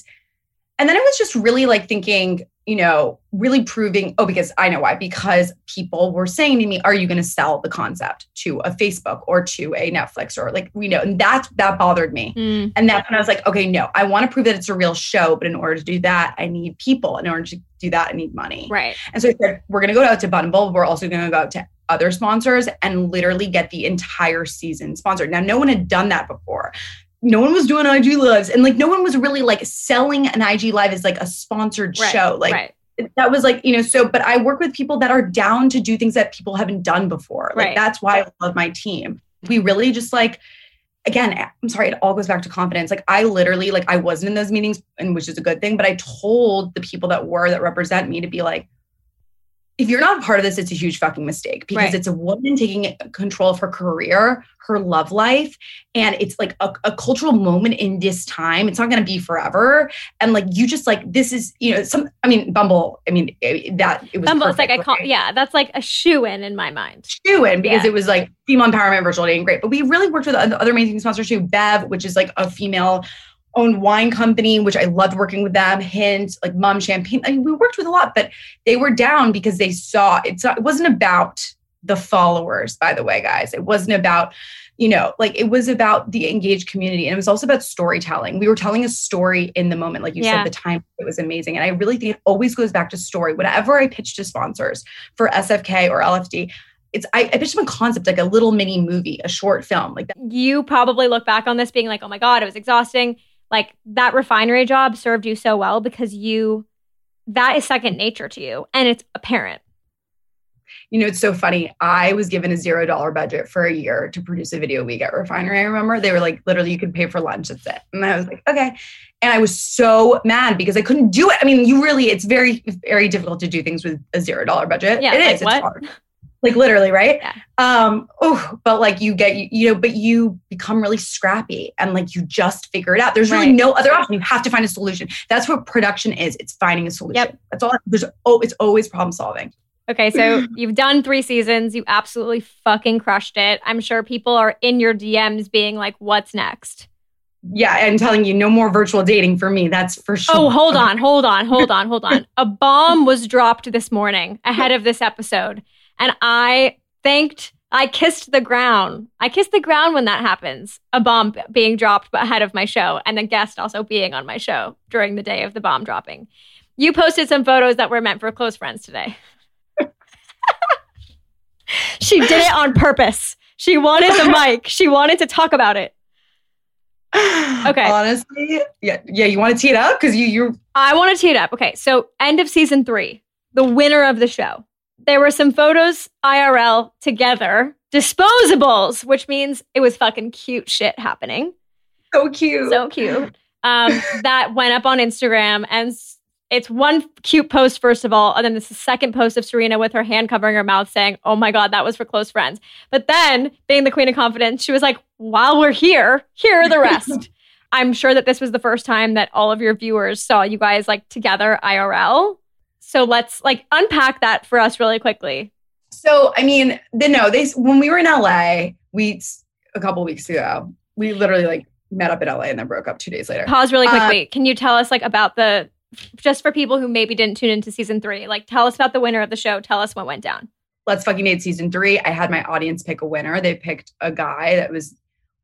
and then I was just really like thinking, you know, really proving, oh, because I know why. Because people were saying to me, Are you going to sell the concept to a Facebook or to a Netflix or like we know? And that's that bothered me. Mm, And that's when I was like, okay, no, I want to prove that it's a real show. But in order to do that, I need people. In order to do that, I need money. right And so I said, we're going to go out to Bumble. We're also going to go out to other sponsors and literally get the entire season sponsored. Now, no one had done that before. No one was doing IG lives, and like no one was really like selling an IG live as like a sponsored right show. Like right that was like you know. So, but I work with people that are down to do things that people haven't done before. Like Right. that's why I love my team. We really just like again i'm sorry it all goes back to confidence like i literally like i wasn't in those meetings and which is a good thing but i told the people that were that represent me to be like if you're not a part of this it's a huge fucking mistake because Right. it's a woman taking control of her career her love life and it's like a, a cultural moment in this time it's not going to be forever and like you just like this is you know some i mean bumble i mean eh, that it was Bumble, it's like I con- right? yeah that's like a shoe in in my mind shoe in because Yeah. it was like female empowerment virtual dating great. But we really worked with other amazing sponsors too. Bev, which is like a female owned wine company, which I loved working with them. Hint, like Mumm Champagne. I mean, we worked with a lot, but they were down because they saw it's not, it wasn't about the followers, by the way, guys. It wasn't about you know, like it was about the engaged community and it was also about storytelling. We were telling a story in the moment. Like you Yeah. said, the time it was amazing. And I really think it always goes back to story. Whenever I pitch to sponsors for SFK or LFD, it's I, I pitched them a concept like a little mini movie, a short film. Like that. you probably look back on this being like oh my god it was exhausting like that refinery job served you so well because you that is second nature to you and it's apparent You know, it's so funny. I was given a zero dollar budget for a year to produce a video week at Refinery. I remember they were like, literally, you could pay for lunch. That's it. And I was like, okay. And I was so mad because I couldn't do it. I mean, you really, it's very, very difficult to do things with a zero dollar budget. Yeah, it like is. what? It's hard. Like literally, right? Yeah. Um, oh, but like you get, you, know, but you become really scrappy and like you just figure it out. There's really Right. no other option. You have to find a solution. That's what production is. It's finding a solution. Yep. That's all. There's oh, it's always problem solving. Okay, so you've done three seasons. You absolutely fucking crushed it. I'm sure people are in your DMs being like, what's next? Yeah, I'm telling you, no more virtual dating for me. That's for sure. Oh, hold on, hold on, hold on, hold on. A bomb was dropped this morning ahead of this episode. And I thanked, I kissed the ground. I kissed the ground when that happens. A bomb being dropped ahead of my show, and a guest also being on my show during the day of the bomb dropping. You posted some photos that were meant for close friends today. she did it on purpose. She wanted the mic. She wanted to talk about it. Okay. Honestly, yeah, yeah. You want to tee it up because you you're I want to tee it up. Okay, so end of season three, the winner of the show. There were some photos IRL together, disposables, which means it was fucking cute shit happening. so cute. So cute. Um, that went up on Instagram, and it's one cute post first of all, and then this is the second post of Serena with her hand covering her mouth, saying, "Oh my god, that was for close friends." But then, being the queen of confidence, she was like, "While we're here, here are the rest." I'm sure that this was the first time that all of your viewers saw you guys like together IRL. So let's like unpack that for us really quickly. So I mean, the no, they when we were in LA, we a couple weeks ago, we literally like met up in LA and then broke up two days later. Pause really Uh, quickly. Can you tell us like about the just for people who maybe didn't tune into season three, like tell us about the winner of the show. Tell us what went down. Let's fucking date season three. I had my audience pick a winner. They picked a guy that was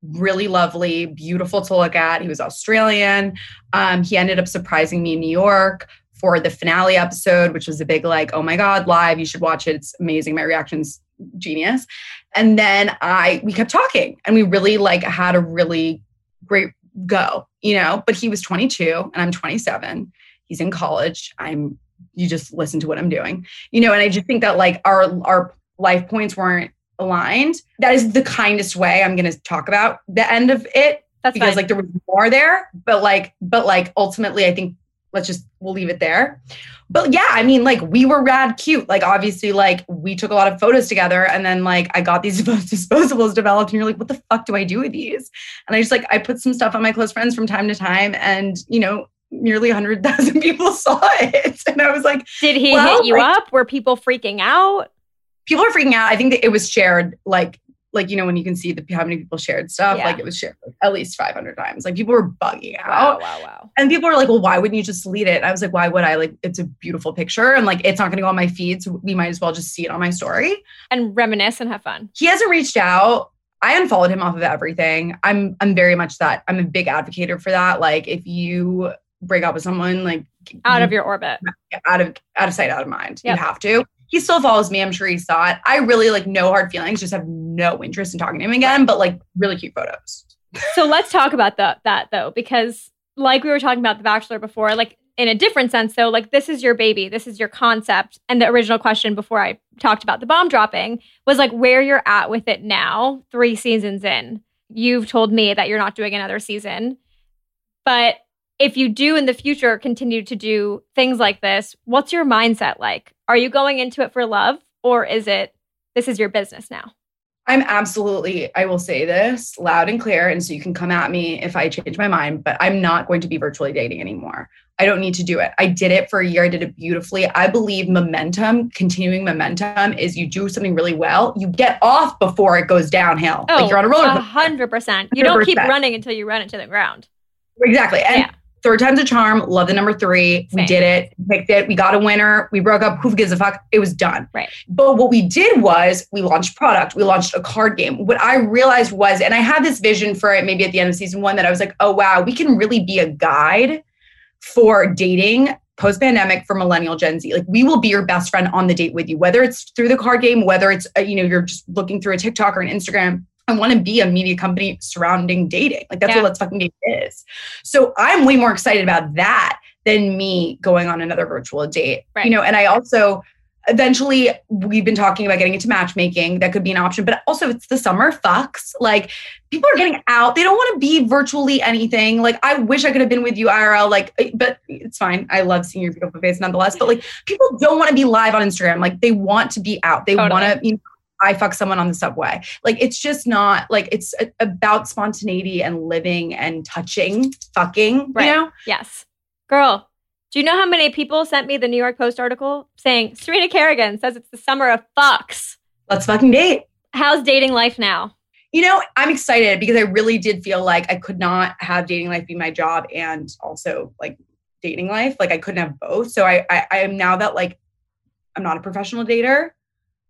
really lovely, beautiful to look at. He was Australian. Um, he ended up surprising me in New York for the finale episode, which was a big like, oh my god, live. You should watch it. It's amazing. My reaction's genius. And then I we kept talking, and we really like had a really great go, you know. But he was 22, and I'm 27. He's in college. I'm. You just listen to what I'm doing, you know. And I just think that like our our life points weren't aligned. That is the kindest way I'm going to talk about the end of it That's because fine. like there was more there, but like but like ultimately I think let's just we'll leave it there. But yeah, I mean like we were rad cute. Like obviously like we took a lot of photos together and then like I got these disposables developed and you're like what the fuck do I do with these? And I just like I put some stuff on my close friends from time to time and you know nearly 100,000 people saw it. And I was like Did he well, hit you like- up? Were people freaking out? people are freaking out. I think that it was shared like like you know when you can see the how many people shared stuff Yeah. like it was shared at least 500 times. Like people were bugging out. wow, wow. And people were like, well, why wouldn't you just delete it? And I was like, why would I? Like, it's a beautiful picture and like it's not going to go on my feed. So we might as well just see it on my story. And reminisce and have fun. He hasn't reached out. I unfollowed him off of everything. I'm I'm very much that. I'm a big advocate for that. Like if you break up with someone, like Out of your orbit. out of out of sight, out of mind. Yep. You have to. He still follows me. I'm sure he saw it. I really like no hard feelings. Just have no interest in talking to him again. But like really cute photos. so let's talk about the, that though, because like we were talking about The Bachelor before, like in a different sense, though, like this is your baby, this is your concept. And the original question before I talked about the bomb dropping was like where you're at with it now, three seasons in. You've told me that you're not doing another season. But if you do in the future continue to do things like this, what's your mindset like? Are you going into it for love or is it this is your business now? I'm absolutely, I will say this loud and clear. And so you can come at me if I change my mind, but I'm not going to be virtually dating anymore. I don't need to do it. I did it for a year. I did it beautifully. I believe momentum, continuing momentum is you do something really well, you get off before it goes downhill. like you're on a roller oh, a coaster. hundred percent. You don't keep running until you run into the ground. Exactly. And Yeah. Third time's a charm. Love the number three. We did it, picked it. We got a winner. We broke up. Who gives a fuck? It was done. Right. But what we did was we launched product. We launched a card game. What I realized was, and I had this vision for it maybe at the end of season one that I was like, oh wow, we can really be a guide for dating post pandemic for millennial Gen Z. Like we will be your best friend on the date with you, whether it's through the card game, whether it's uh, you know you're just looking through a TikTok or an Instagram. I want to be a media company surrounding dating. Like that's Yeah. what Let's Fucking Date is. So I'm way more excited about that than me going on another virtual date. Right. You know, and I also eventually we've been talking about getting into matchmaking that could be an option but also it's the summer fucks like people are getting out they don't want to be virtually anything like i wish i could have been with you irl like eh, but it's fine i love seeing your beautiful face nonetheless but like people don't want to be live on instagram like they want to be out they Totally. want to you know, I fuck someone on the subway. Like it's just not like it's a- about spontaneity and living and touching, fucking, Right. you know? Yes. Girl, do you know how many people sent me the New York Post article saying Serena Kerrigan says it's the summer of fucks? Let's fucking date. How's dating life now? You know, I'm excited because I really did feel like I could not have dating life be my job and also like dating life. Like I couldn't have both. So I I, I am now that like I'm not a professional dater,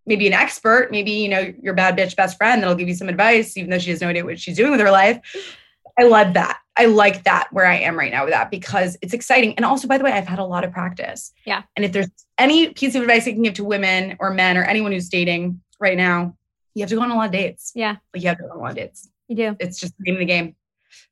maybe an expert, maybe you know your bad bitch best friend that'll give you some advice, even though she has no idea what she's doing with her life. I love that. I like that where I am right now with that because it's exciting. And also, by the way, I've had a lot of practice. Yeah. And if there's any piece of advice I can give to women or men or anyone who's dating right now, you have to go on a lot of dates. Yeah, Like you have to go on a lot of dates. you do. It's just the name of the game.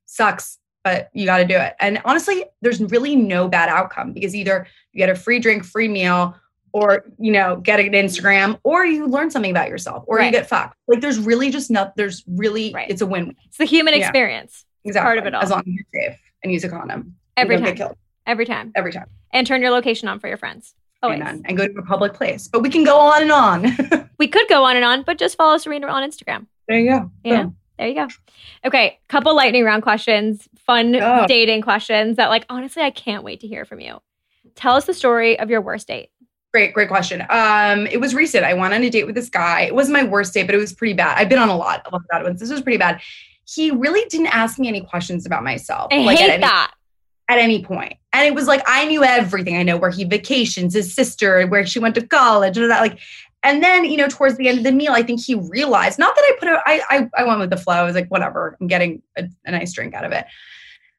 Sucks, but you got to do it. And honestly, there's really no bad outcome because either you get a free drink, free meal, or you know, get an Instagram, or you learn something about yourself, or you get fucked. Like there's really just not. There's really Right. it's a win. It's the human Yeah. experience Exactly. part of it all. As long as you're safe and use a condom. every time. Every time. every time. And turn your location on for your friends. Always. Amen. And go to a public place. But we can go on and on. We could go on and on, but just follow Serena on Instagram. there you go. Yeah. Boom. There you go. Okay, couple lightning round questions, fun Go. dating questions that like honestly I can't wait to hear from you. Tell us the story of your worst date. Great, great question. Um, it was recent. I went on a date with this guy. It wasn't my worst date, but it was pretty bad. I've been on a lot of bad ones. This was pretty bad. He really didn't ask me any questions about myself. I like hate at any, that. at any point. And it was like I knew everything. I know where he vacations, his sister, where she went to college, and all that. Like, and then you know, towards the end of the meal, I think he realized. Not that I put it. I I, I went with the flow. I was like, whatever. I'm getting a, a nice drink out of it.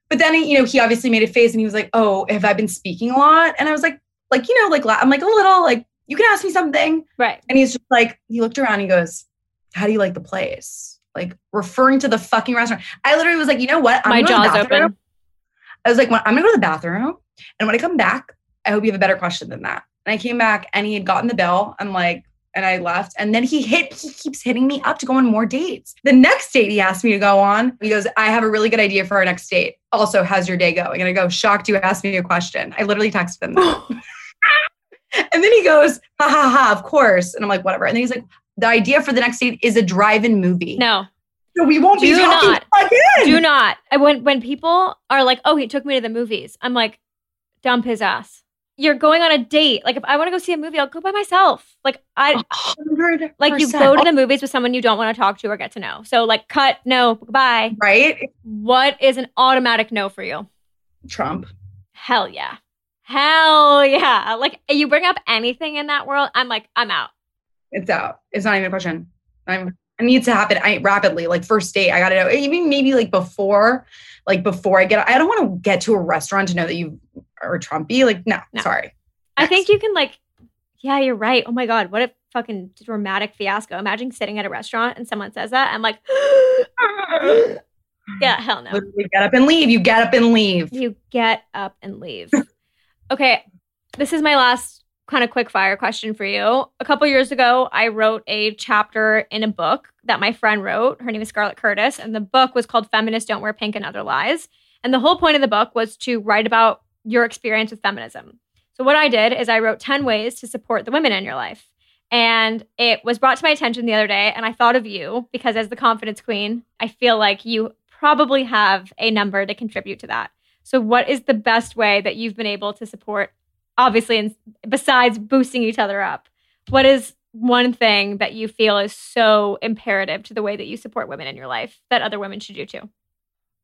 But then you know, he obviously made a face, and he was like, "Oh, have I been speaking a lot?" And I was like, like you know, like la- I'm like a little like you can ask me something. Right. And he's just like, he looked around and he goes, How do you like the place? Like referring to the fucking restaurant. I literally was like, you know what? I'm My gonna go to the jaw's open. I was like, when, I'm gonna go to the bathroom. And when I come back, I hope you have a better question than that. And I came back and he had gotten the bill. I'm like, and I left. And then he hit, he keeps hitting me up to go on more dates. The next date he asked me to go on, he goes, I have a really good idea for our next date. Also, how's your day going? And I go, shocked you asked me a question. I literally texted him that. and then he goes, ha ha ha, of course. And I'm like, whatever. And then he's like, the idea for the next date is a drive-in movie. No. So we won't be Do talking not. again. Do not. And When when people are like, "Oh, he took me to the movies," I'm like, "Dump his ass." You're going on a date. Like, if I want to go see a movie, I'll go by myself. Like, I 100%. like you go to the movies with someone you don't want to talk to or get to know. So, like, cut. No, goodbye. right? What is an automatic no for you? Trump. Hell yeah. Hell yeah. Like, you bring up anything in that world, I'm like, I'm out. It's out. It's not even a question. I'm it needs to happen I, rapidly. Like first date, I gotta know. Even maybe like before, like before I get. I don't want to get to a restaurant to know that you are Trumpy. Like no, No. sorry. I think you can like, yeah, you're right. Oh my god, what a fucking dramatic fiasco! Imagine sitting at a restaurant and someone says that. I'm like, yeah, hell no. Literally get up and leave. You get up and leave. You get up and leave. Okay, this is my last kind of quick fire question for you. A couple years ago, I wrote a chapter in a book that my friend wrote. Her name is Scarlett Curtis, and the book was called Feminists Don't Wear Pink and Other Lies. And the whole point of the book was to write about your experience with feminism. So, what I did is I wrote 10 ways to support the women in your life. And it was brought to my attention the other day, and I thought of you because, as the confidence queen, I feel like you probably have a number to contribute to that. So, what is the best way that you've been able to support, obviously, and besides boosting each other up? What is one thing that you feel is so imperative to the way that you support women in your life that other women should do too?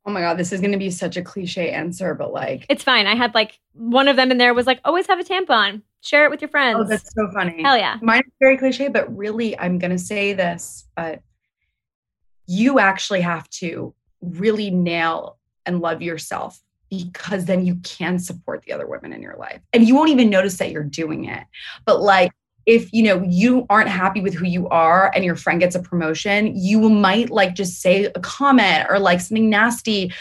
Oh my god, this is gonna be such a cliche answer, but like, It's fine. I had like one of them in there was like, always have a tampon, share it with your oh, friends. oh, that's so funny. Hell yeah. Mine is very cliche, but really, I'm going to say this, but you actually have to really nail and love yourself because then you can support the other women in your life. And you won't even notice that you're doing it. But like, if you know you aren't happy with who you are and your friend gets a promotion you might like just say a comment or like something nasty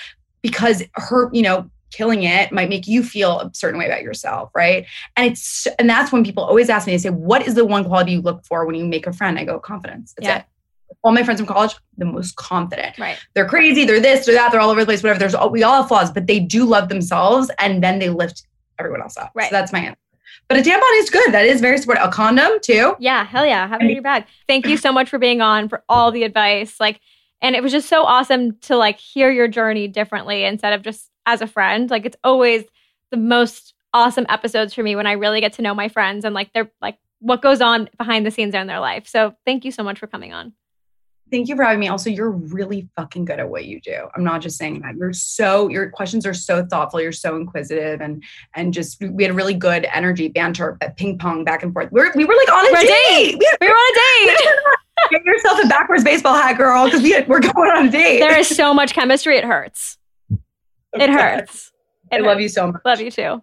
because her you know killing it might make you feel a certain way about yourself, right? And it's and that's when people always ask me, they say, "What is the one quality you look for when you make a friend?" I go, "Confidence." That's Yeah. it. All my friends from college, the most confident. Right. They're crazy, they're this, they're that, they're all over the place, whatever. There's all, we all have flaws, but they do love themselves and then they lift everyone else up. Right. So that's my answer. But a tampon is good. That is very supportive. A condom too. Yeah, hell yeah. Have it in your bag. Thank you so much for being on, for all the advice. Like, and it was just so awesome to like hear your journey differently instead of just as a friend. Like, it's always the most awesome episodes for me when I really get to know my friends and like they're like what goes on behind the scenes in their life. So thank you so much for coming on. Thank you for having me. Also, you're really fucking good at what you do. I'm not just saying that. You're so your questions are so thoughtful. You're so inquisitive and and just we had a really good energy banter, uh, ping pong back and forth. We're, we were like on a We're a date. We We were on a date. Get yourself a backwards baseball hat, girl, because we had, we're going on a date. there is so much chemistry. It hurts. It hurts. I It love you so much. Love you too.